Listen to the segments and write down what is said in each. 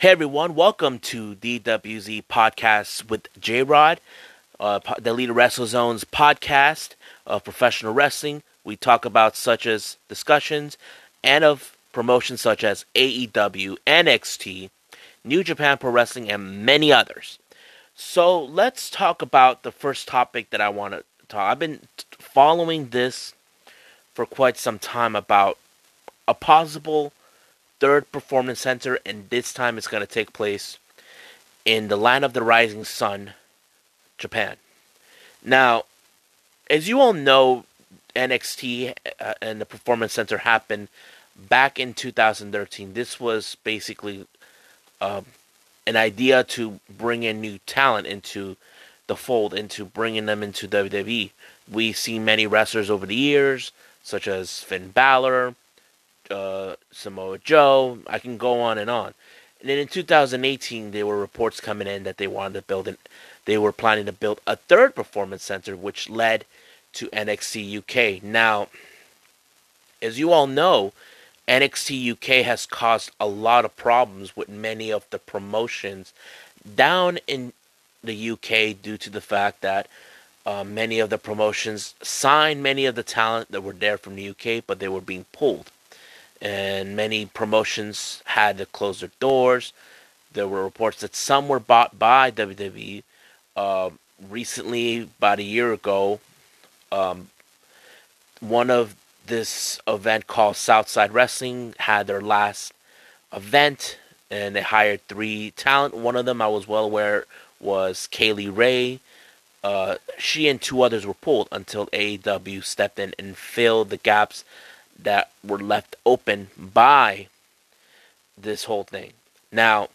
Hey everyone, welcome to DWZ Podcast with J Rod, uh, the Leader Wrestle Zone's podcast of professional wrestling. We talk about such as discussions and of promotions such as AEW, NXT, New Japan Pro Wrestling, and many others. So let's talk about the first topic that I want to talk. I've been following this for quite some time about a possible third performance center, and this time it's going to take place in the land of the rising sun, Japan. Now, as you all know, NXT uh, and the performance center happened back in 2013. This was basically um, an idea to bring in new talent into the fold, into bringing them into WWE. We've seen many wrestlers over the years, such as Finn Balor, uh, Samoa Joe. I can go on and on. And then in 2018, there were reports coming in that they wanted to build an, they were planning to build a third performance center, which led to NXT UK. Now, as you all know, NXT UK has caused a lot of problems with many of the promotions down in the UK due to the fact that uh, many of the promotions signed many of the talent that were there from the UK, but they were being pulled and many promotions had to close their doors. There were reports that some were bought by WWE. Uh, recently, about a year ago, um, one of this event called Southside Wrestling had their last event, and they hired three talent. One of them I was well aware was Kay Lee Ray. Uh, she and two others were pulled until AEW stepped in and filled the gaps that were left open by this whole thing. Now,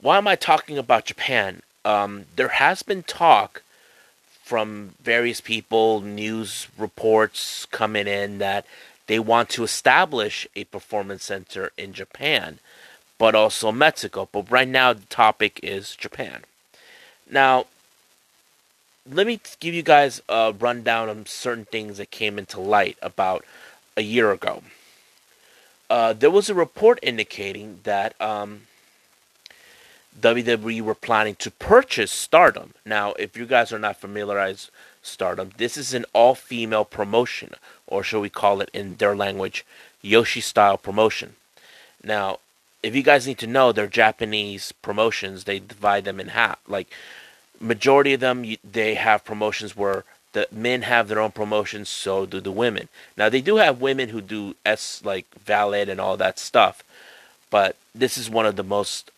why am I talking about Japan? Um, there has been talk from various people, news reports coming in that they want to establish a performance center in Japan, but also Mexico. But right now, the topic is Japan. Now, let me give you guys a rundown on certain things that came into light about a year ago. Uh, there was a report indicating that um, WWE were planning to purchase Stardom. Now, if you guys are not familiarized Stardom, this is an all-female promotion, or shall we call it in their language, Joshi-style promotion. Now, if you guys need to know, they're Japanese promotions. They divide them in half. Like majority of them, they have promotions where the men have their own promotions, so do the women. Now they do have women who do s like valet and all that stuff, but this is one of the most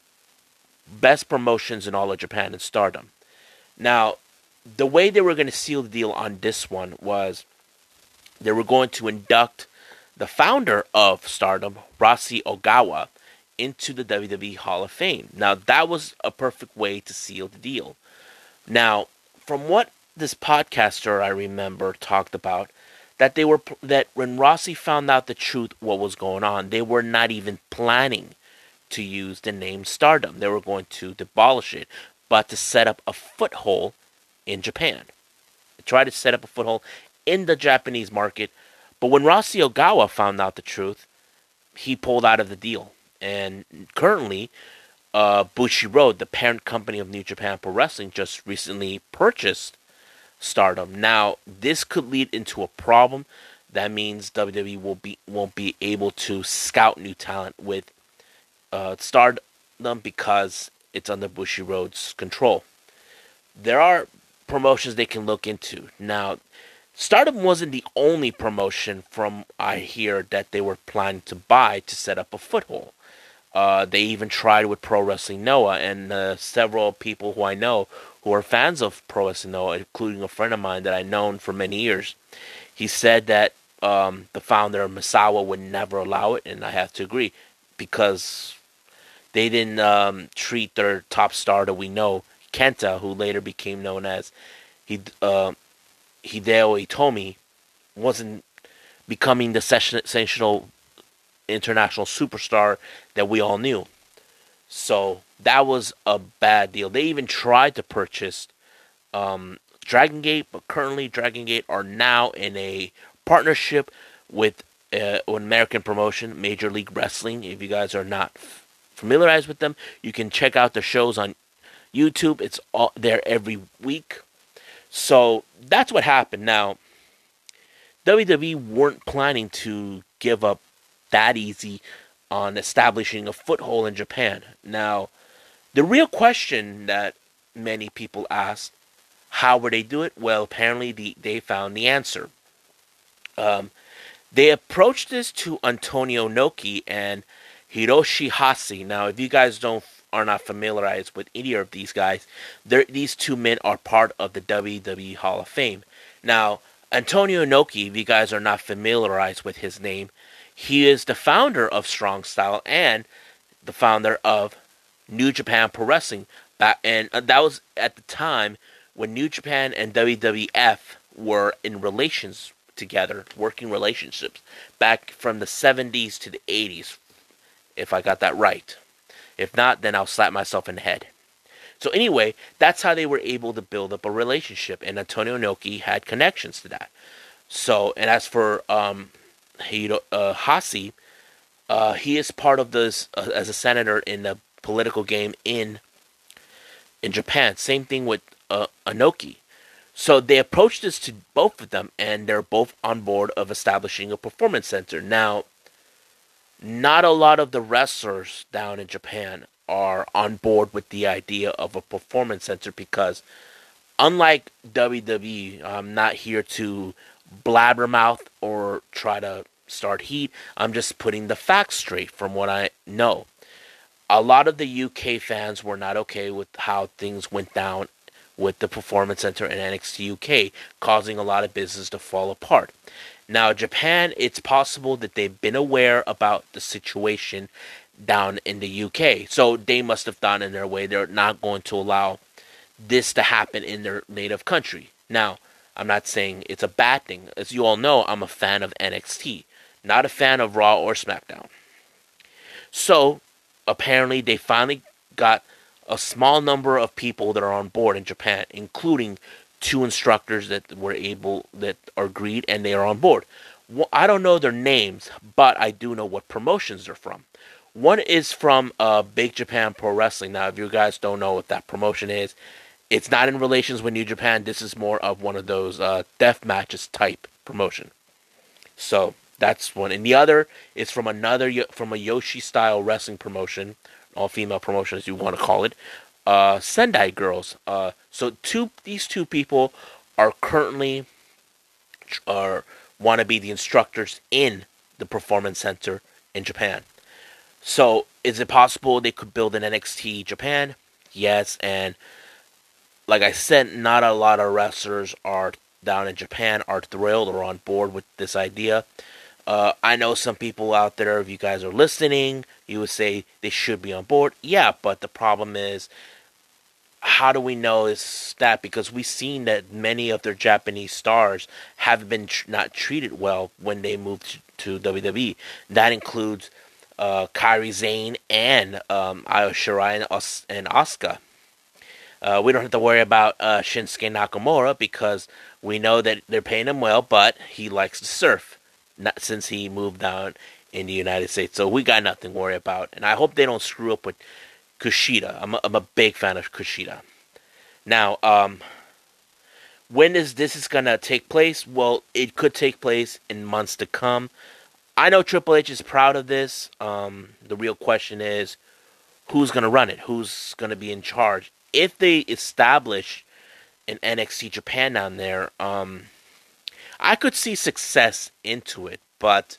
best promotions in all of Japan and Stardom. Now, the way they were going to seal the deal on this one was they were going to induct the founder of Stardom, Rossy Ogawa, into the WWE Hall of Fame. Now, that was a perfect way to seal the deal. Now, from what this podcaster I remember talked about that they were that when Rossy found out the truth what was going on, they were not even planning to use the name Stardom. They were going to demolish it, but to set up a foothold in Japan. Try to set up a foothold in the Japanese market. But when Rossy Ogawa found out the truth, he pulled out of the deal. And currently, uh, Bushiroad, the parent company of New Japan Pro Wrestling, just recently purchased Stardom. Now, this could lead into a problem. That means WWE will be won't be able to scout new talent with uh, Stardom because it's under Bushiroad's control. There are promotions they can look into. Now, Stardom wasn't the only promotion from I hear that they were planning to buy to set up a foothold. Uh, they even tried with Pro Wrestling Noah, and uh, several people who I know who are fans of Pro Wrestling Noah, including a friend of mine that I've known for many years. He said that um, the founder of Misawa would never allow it, and I have to agree because they didn't um, treat their top star that we know, Kenta, who later became known as uh, Hideo Itami, wasn't becoming the sensational international superstar that we all knew. So that was a bad deal. They even tried to purchase um, Dragon Gate, but currently Dragon Gate are now in a partnership with uh, an American promotion, Major League Wrestling. If you guys are not familiarized with them, you can check out the shows on YouTube. It's all there every week. So that's what happened. Now, WWE weren't planning to give up that easy on establishing a foothold in Japan. Now, the real question that many people ask, how would they do it? Well, apparently the, they found the answer. Um, they approached this to Antonio Inoki and Hiroshi Hase. Now, if you guys don't are not familiarized with either of these guys, these two men are part of the WWE Hall of Fame. Now, Antonio Inoki, if you guys are not familiarized with his name, he is the founder of Strong Style and the founder of New Japan Pro Wrestling. And uh, that was at the time when New Japan and WWF were in relations together, working relationships, back from the 70s to the 80s, if I got that right. If not, then I'll slap myself in the head. So anyway, that's how they were able to build up a relationship, and Antonio Inoki had connections to that. So, and as for um, Hiro, uh, Hase, uh, he is part of this uh, as a senator in the political game in in Japan. Same thing with uh, Inoki. So they approached this to both of them, and they're both on board of establishing a performance center. Now, not a lot of the wrestlers down in Japan are on board with the idea of a performance center because, unlike WWE, I'm not here to blabbermouth or try to start heat. I'm just putting the facts straight from what I know. A lot of the UK fans were not okay with how things went down with the Performance Center and NXT UK, causing a lot of business to fall apart. Now, Japan, it's possible that they've been aware about the situation down in the UK. So they must have done in their way. They're not going to allow this to happen in their native country. Now, I'm not saying it's a bad thing. As you all know, I'm a fan of NXT, not a fan of Raw or SmackDown. So, apparently, they finally got a small number of people that are on board in Japan, including two instructors that were able that are agreed and they are on board. Well, I don't know their names, but I do know what promotions they're from. One is from uh, Big Japan Pro Wrestling. Now, if you guys don't know what that promotion is, it's not in relations with New Japan. This is more of one of those uh, death matches type promotion. So that's one, and the other is from another from a Joshi style wrestling promotion, all female promotion as you want to call it. Uh, Sendai Girls. Uh, so two these two people are currently are want to be the instructors in the performance center in Japan. So, is it possible they could build an NXT Japan? Yes, and like I said, not a lot of wrestlers are down in Japan are thrilled or on board with this idea. Uh, I know some people out there, if you guys are listening, you would say they should be on board. Yeah, but the problem is, how do we know is that? Because we've seen that many of their Japanese stars have been tr- not treated well when they moved to, to WWE. That includes uh, Kairi Sane and um, Io Shirai and, Os- and Asuka. Uh, we don't have to worry about uh, Shinsuke Nakamura because we know that they're paying him well, but he likes to surf not since he moved down in the United States. So we got nothing to worry about. And I hope they don't screw up with Kushida. I'm a, I'm a big fan of Kushida. Now, um, when is this is gonna take place? Well, it could take place in months to come. I know Triple H is proud of this. Um, the real question is who's going to run it? Who's going to be in charge? If they establish an NXT Japan down there, um, I could see success into it, but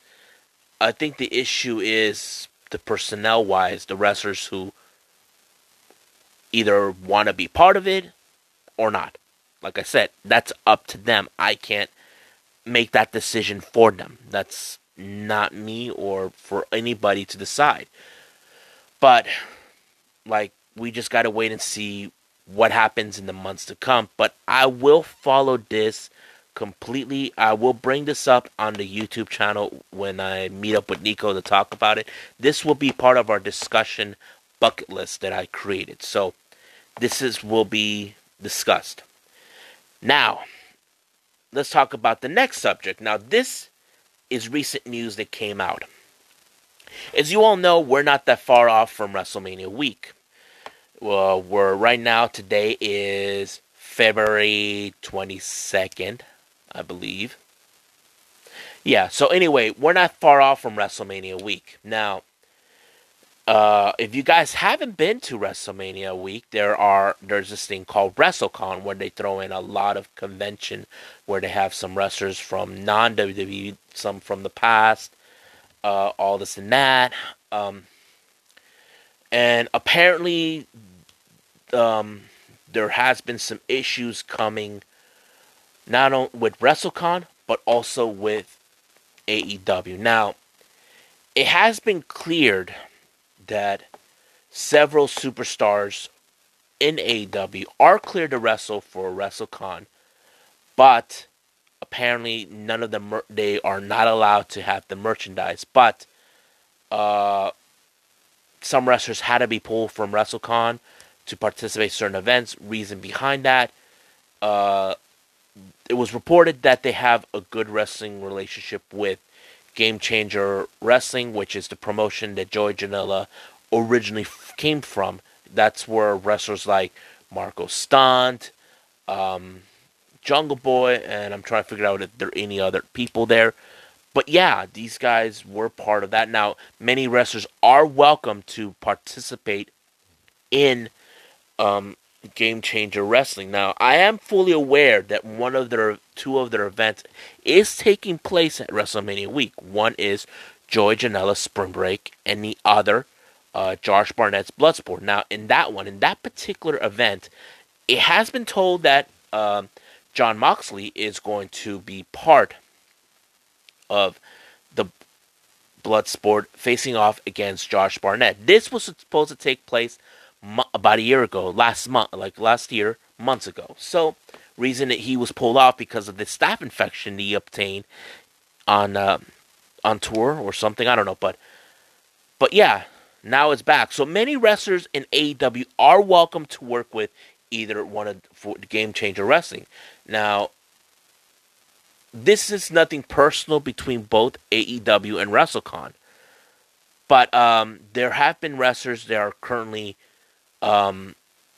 I think the issue is the personnel wise, the wrestlers who either want to be part of it or not. Like I said, that's up to them. I can't make that decision for them. That's not me or for anybody to decide. But like we just got to wait and see what happens in the months to come, but I will follow this completely. I will bring this up on the YouTube channel when I meet up with Nico to talk about it. This will be part of our discussion bucket list that I created. So this is will be discussed. Now, let's talk about the next subject. Now, this is recent news that came out. As you all know, we're not that far off from WrestleMania week. Well, we're right now. Today is February twenty second, I believe. Yeah. So anyway, we're not far off from WrestleMania week now. Uh, if you guys haven't been to WrestleMania week, there are there's this thing called WrestleCon where they throw in a lot of convention where they have some wrestlers from non WWE, some from the past, uh, all this and that. Um, and apparently, um, there has been some issues coming, not only with WrestleCon but also with AEW. Now, it has been cleared that several superstars in AEW are cleared to wrestle for WrestleCon, but apparently none of them they are not allowed to have the merchandise. But uh, some wrestlers had to be pulled from WrestleCon to participate in certain events. Reason behind that, uh, it was reported that they have a good wrestling relationship with Game Changer Wrestling, which is the promotion that Joey Janela originally f- came from. That's where wrestlers like Marco Stunt, um, Jungle Boy, and I'm trying to figure out if there are any other people there. But yeah, these guys were part of that. Now, many wrestlers are welcome to participate in um, Game Changer Wrestling. Now, I am fully aware that one of their two of their events is taking place at WrestleMania week. One is Joey Janela's Spring Break, and the other, uh, Josh Barnett's Bloodsport. Now, in that one, in that particular event, it has been told that um, Jon Moxley is going to be part of the Bloodsport facing off against Josh Barnett. This was supposed to take place about a year ago, last month, like last year, months ago. So, reason that he was pulled off because of the staph infection he obtained on uh, on tour or something. I don't know, but but yeah, now it's back. So many wrestlers in AEW are welcome to work with either one of for Game Changer Wrestling. Now, this is nothing personal between both AEW and WrestleCon, but um, there have been wrestlers that are currently um,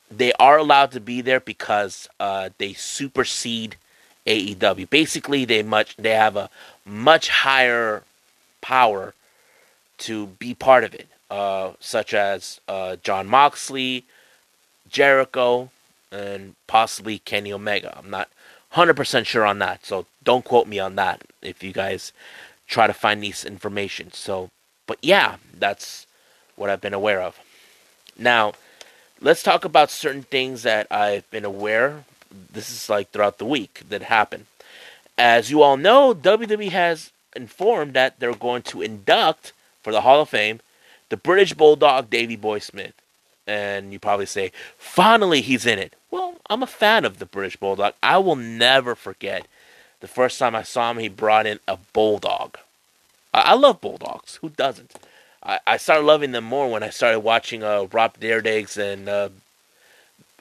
they are allowed to be there because uh, they supersede AEW. Basically, they much they have a much higher power to be part of it, uh, such as uh, Jon Moxley, Jericho, and possibly Kenny Omega. I'm not 100% sure on that, so don't quote me on that if you guys try to find these information. So, but yeah, that's what I've been aware of. Now, let's talk about certain things that I've been aware. This is like throughout the week that happened. As you all know, WWE has informed that they're going to induct for the Hall of Fame the British Bulldog Davey Boy Smith. And you probably say, finally he's in it. Well, I'm a fan of the British Bulldog. I will never forget the first time I saw him, he brought in a Bulldog. I, I love Bulldogs. Who doesn't? I, I started loving them more when I started watching uh, Rob Dyrdek's and uh,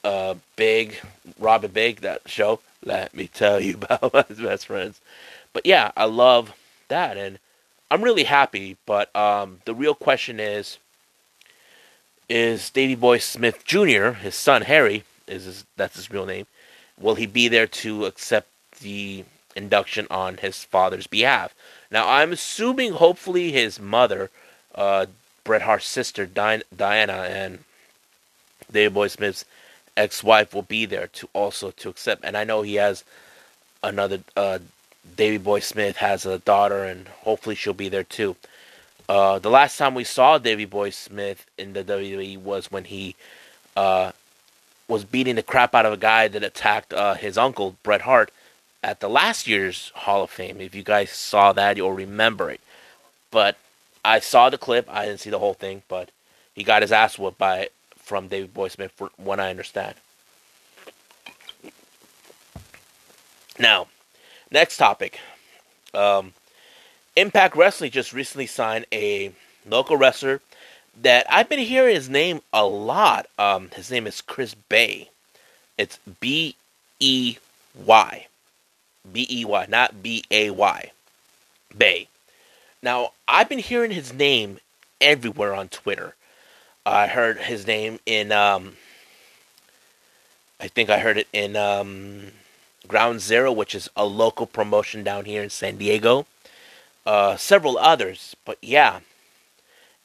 uh, Big, Rob and Big, that show. Let me tell you about my best friends. But yeah, I love that, and I'm really happy. But um, the real question is, is Davey Boy Smith Jr., his son Harry, is his, that's his real name, will he be there to accept the induction on his father's behalf? Now, I'm assuming, hopefully, his mother uh, Bret Hart's sister Diana and Davey Boy Smith's ex-wife will be there to also to accept. And I know he has another. Uh, Davey Boy Smith has a daughter, and hopefully she'll be there too. Uh, the last time we saw Davey Boy Smith in the WWE was when he uh, was beating the crap out of a guy that attacked uh, his uncle Bret Hart at the last year's Hall of Fame. If you guys saw that, you'll remember it. But I saw the clip. I didn't see the whole thing, but he got his ass whooped by from Davey Boy Smith, for what I understand. Now, next topic. Um, Impact Wrestling just recently signed a local wrestler that I've been hearing his name a lot. Um, his name is Chris Bey. It's B E Y. B E Y, not B A Y. Bey. Now, I've been hearing his name everywhere on Twitter. I heard his name in, um, I think I heard it in um, Ground Zero, which is a local promotion down here in San Diego. Uh, several others, but yeah.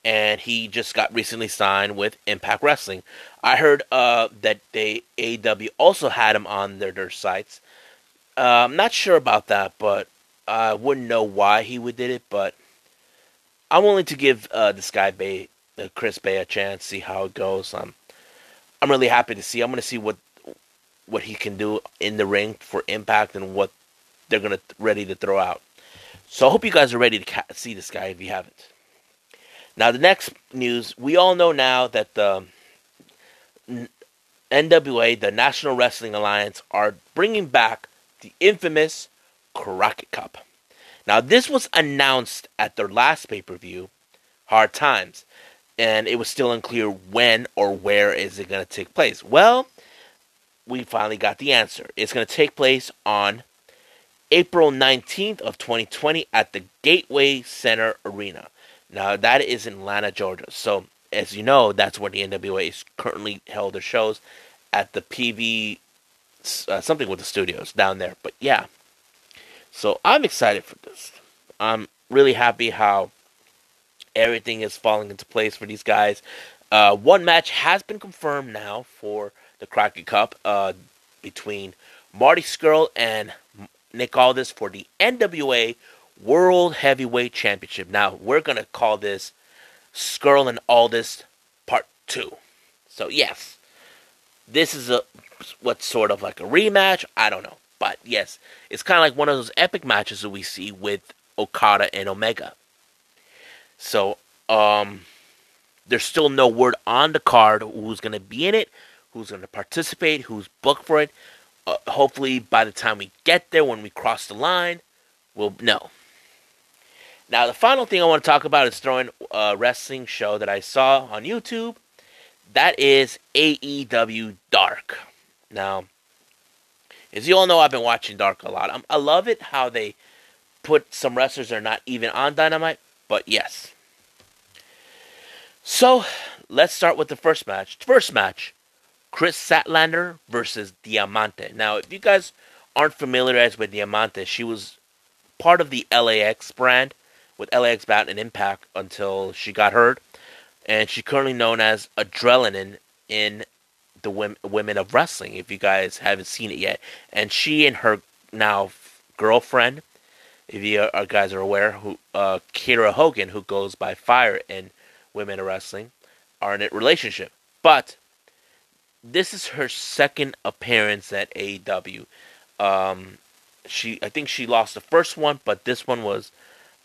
And he just got recently signed with Impact Wrestling. I heard uh, that they AW also had him on their, their sites. Uh, I'm not sure about that, but I wouldn't know why he would did it. But I'm willing to give uh, this guy Bey, uh, Chris Bey, a chance, see how it goes. I'm, I'm really happy to see. I'm going to see what what he can do in the ring for Impact and what they're going to ready to throw out. So I hope you guys are ready to ca- see this guy if you haven't. Now the next news, we all know now that the NWA, the National Wrestling Alliance, are bringing back the infamous Crockett Cup. Now, this was announced at their last pay per view, Hard Times, and it was still unclear when or where is it going to take place. Well, we finally got the answer. It's going to take place on April 19th of 2020 at the Gateway Center Arena. Now, that is in Atlanta, Georgia. So, as you know, that's where the NWA is currently held their shows at the PV uh, something with the studios down there. But yeah, so I'm excited for this. I'm really happy how everything is falling into place for these guys. Uh, one match has been confirmed now for the Crockett Cup uh, between Marty Scurll and Nick Aldis for the NWA World Heavyweight Championship. Now we're gonna call this Scurll and Aldis Part Two. So yes, this is a what's sort of like a rematch. I don't know. But yes, it's kind of like one of those epic matches that we see with Okada and Omega. So, um, there's still no word on the card who's going to be in it, who's going to participate, who's booked for it. Uh, hopefully, by the time we get there, when we cross the line, we'll know. Now, the final thing I want to talk about is throwing a wrestling show that I saw on YouTube. That is AEW Dark. Now, as you all know, I've been watching Dark a lot. I'm, i love it how they put some wrestlers that are not even on Dynamite, but yes. So, let's start with the first match. First match Kris Statlander versus Diamante. Now, if you guys aren't familiarized with Diamante, she was part of the LAX brand with LAX Bound and Impact until she got hurt. And she's currently known as Adrenaline in the women, women of wrestling. If you guys haven't seen it yet, and she and her now girlfriend, if you guys are aware, who uh, Kiera Hogan, who goes by Fire in Women of Wrestling, are in a relationship. But this is her second appearance at AEW. Um, she, I think she lost the first one, but this one was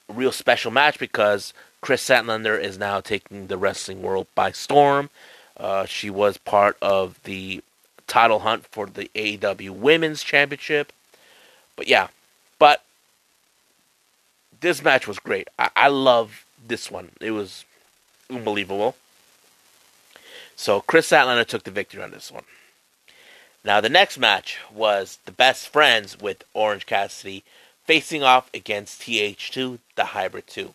a real special match because Kris Statlander is now taking the wrestling world by storm. Uh, she was part of the title hunt for the AEW Women's Championship. But yeah, but this match was great. I, I love this one. It was unbelievable. So Kris Statlander took the victory on this one. Now the next match was the best friends with Orange Cassidy facing off against TH2, the Hybrid 2.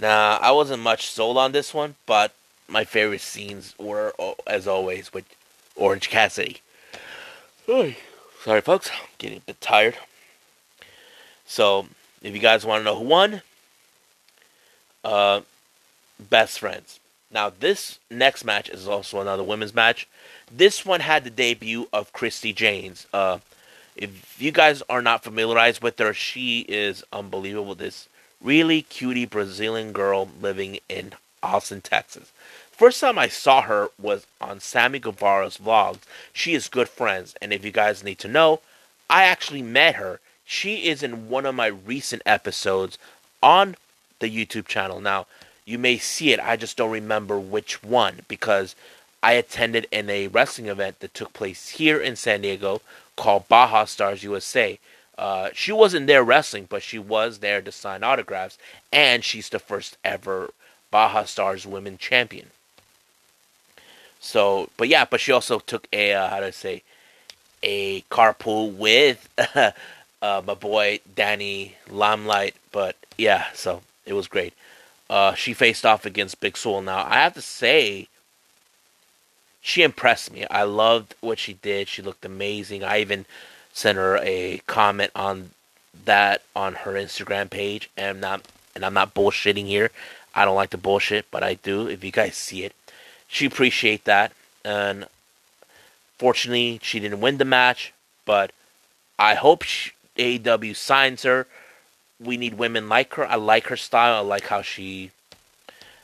Now I wasn't much sold on this one, but my favorite scenes were, as always, with Orange Cassidy. Sorry, folks, I'm getting a bit tired. So, if you guys want to know who won, uh, best friends. Now, this next match is also another women's match. This one had the debut of Christi Jaynes. Uh, if you guys are not familiarized with her, she is unbelievable. This really cutie Brazilian girl living in Austin, Texas. First time I saw her was on Sammy Guevara's vlogs. She is good friends, and if you guys need to know, I actually met her. She is in one of my recent episodes on the YouTube channel. Now, you may see it, I just don't remember which one because I attended in a wrestling event that took place here in San Diego called Baja Stars USA. Uh, she wasn't there wrestling, but she was there to sign autographs, and she's the first ever Baja Stars Women Champion. So, but yeah, but she also took a uh, how I say a carpool with uh, my boy Danny Limelight. But yeah, so it was great. Uh, she faced off against Big Swole. Now, I have to say, she impressed me. I loved what she did. She looked amazing. I even sent her a comment on that on her Instagram page, and I'm not and I'm not bullshitting here. I don't like to bullshit, but I do. If you guys see it, she appreciate that, and fortunately, she didn't win the match. But I hope she, AEW signs her. We need women like her. I like her style. I like how she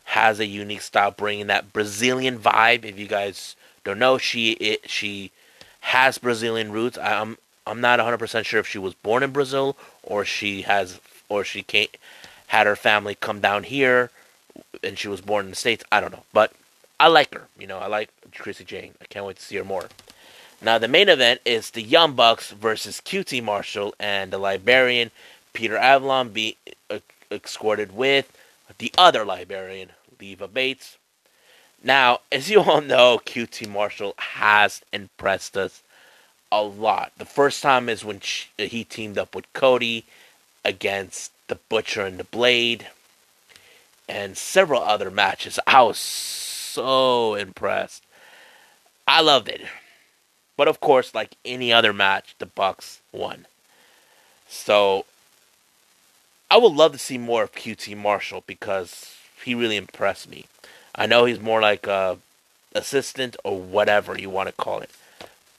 has a unique style, bringing that Brazilian vibe. If you guys don't know, she it, she has Brazilian roots. I'm I'm not 100 percent sure if she was born in Brazil or she has or she came had her family come down here and she was born in the states. I don't know, but I like her. You know, I like Chrissy Jane. I can't wait to see her more. Now the main event is the Young Bucks versus QT Marshall and the Librarian Peter Avalon being escorted with the other librarian, Leva Bates. Now, as you all know, QT Marshall has impressed us a lot. The first time is when she, he teamed up with Cody against the Butcher and the Blade, and several other matches. I was so impressed. I loved it. But of course, like any other match, the Bucks won. So I would love to see more of QT Marshall because he really impressed me. I know he's more like a assistant or whatever you want to call it.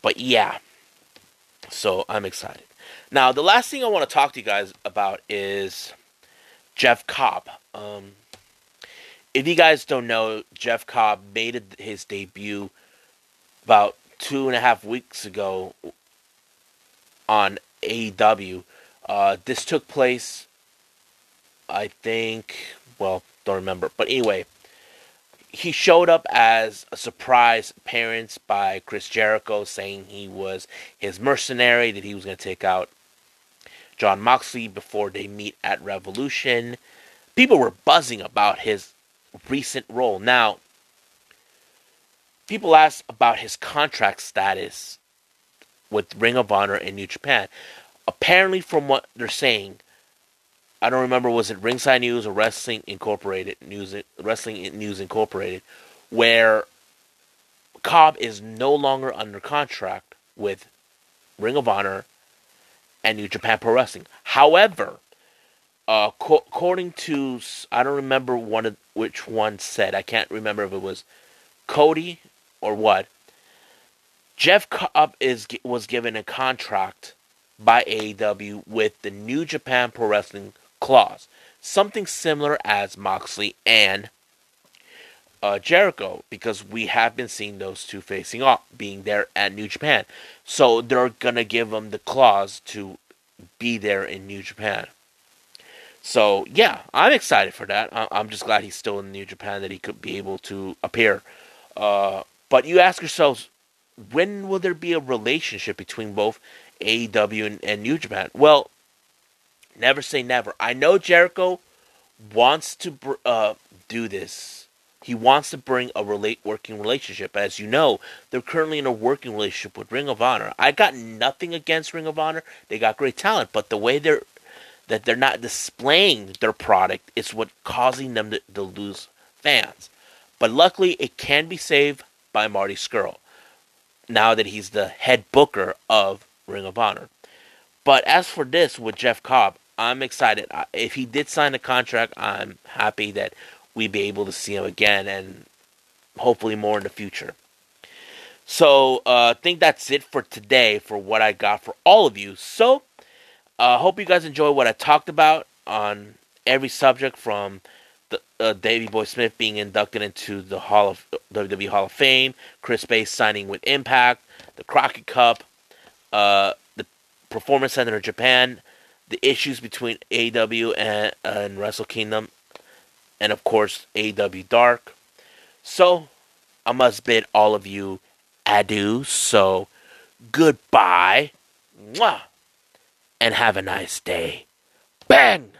But yeah. So I'm excited. Now, the last thing I want to talk to you guys about is Jeff Cobb. Um, if you guys don't know, Jeff Cobb made his debut about two and a half weeks ago on AEW. Uh, this took place, I think, well, don't remember. But anyway, he showed up as a surprise appearance by Chris Jericho, saying he was his mercenary, that he was going to take out Jon Moxley before they meet at Revolution. People were buzzing about his recent role. Now, people ask about his contract status with Ring of Honor and New Japan. Apparently, from what they're saying, I don't remember was it Ringside News or Wrestling Incorporated News Wrestling News Incorporated, where Cobb is no longer under contract with Ring of Honor and New Japan Pro Wrestling. However, uh, co- according to I don't remember one of which one said I can't remember if it was Cody or what. Jeff Cobb is was given a contract by AEW with the New Japan Pro Wrestling clause, something similar as Moxley and uh, Jericho, because we have been seeing those two facing off, being there at New Japan. So they're gonna give them the clause to be there in New Japan. So yeah, I'm excited for that. I'm just glad he's still in New Japan that he could be able to appear. Uh, but you ask yourselves, when will there be a relationship between both AEW and, and New Japan? Well, never say never. I know Jericho wants to uh, do this. He wants to bring a relate working relationship. As you know, they're currently in a working relationship with Ring of Honor. I got nothing against Ring of Honor. They got great talent, but the way they're that they're not displaying their product is what causing them to, to lose fans. But luckily, it can be saved by Marty Scurll now that he's the head booker of Ring of Honor. But as for this with Jeff Cobb, I'm excited. If he did sign a contract, I'm happy that we'd be able to see him again and hopefully more in the future. So uh, I think that's it for today for what I got for all of you. So I uh, hope you guys enjoy what I talked about on every subject from the, uh, Davey Boy Smith being inducted into the Hall of WWE Hall of Fame, Chris Bey signing with Impact, the Crockett Cup, uh, the Performance Center in Japan, the issues between AW and, and Wrestle Kingdom, and of course AW Dark. So I must bid all of you adieu. So goodbye, Mwah! and have a nice day. Bang!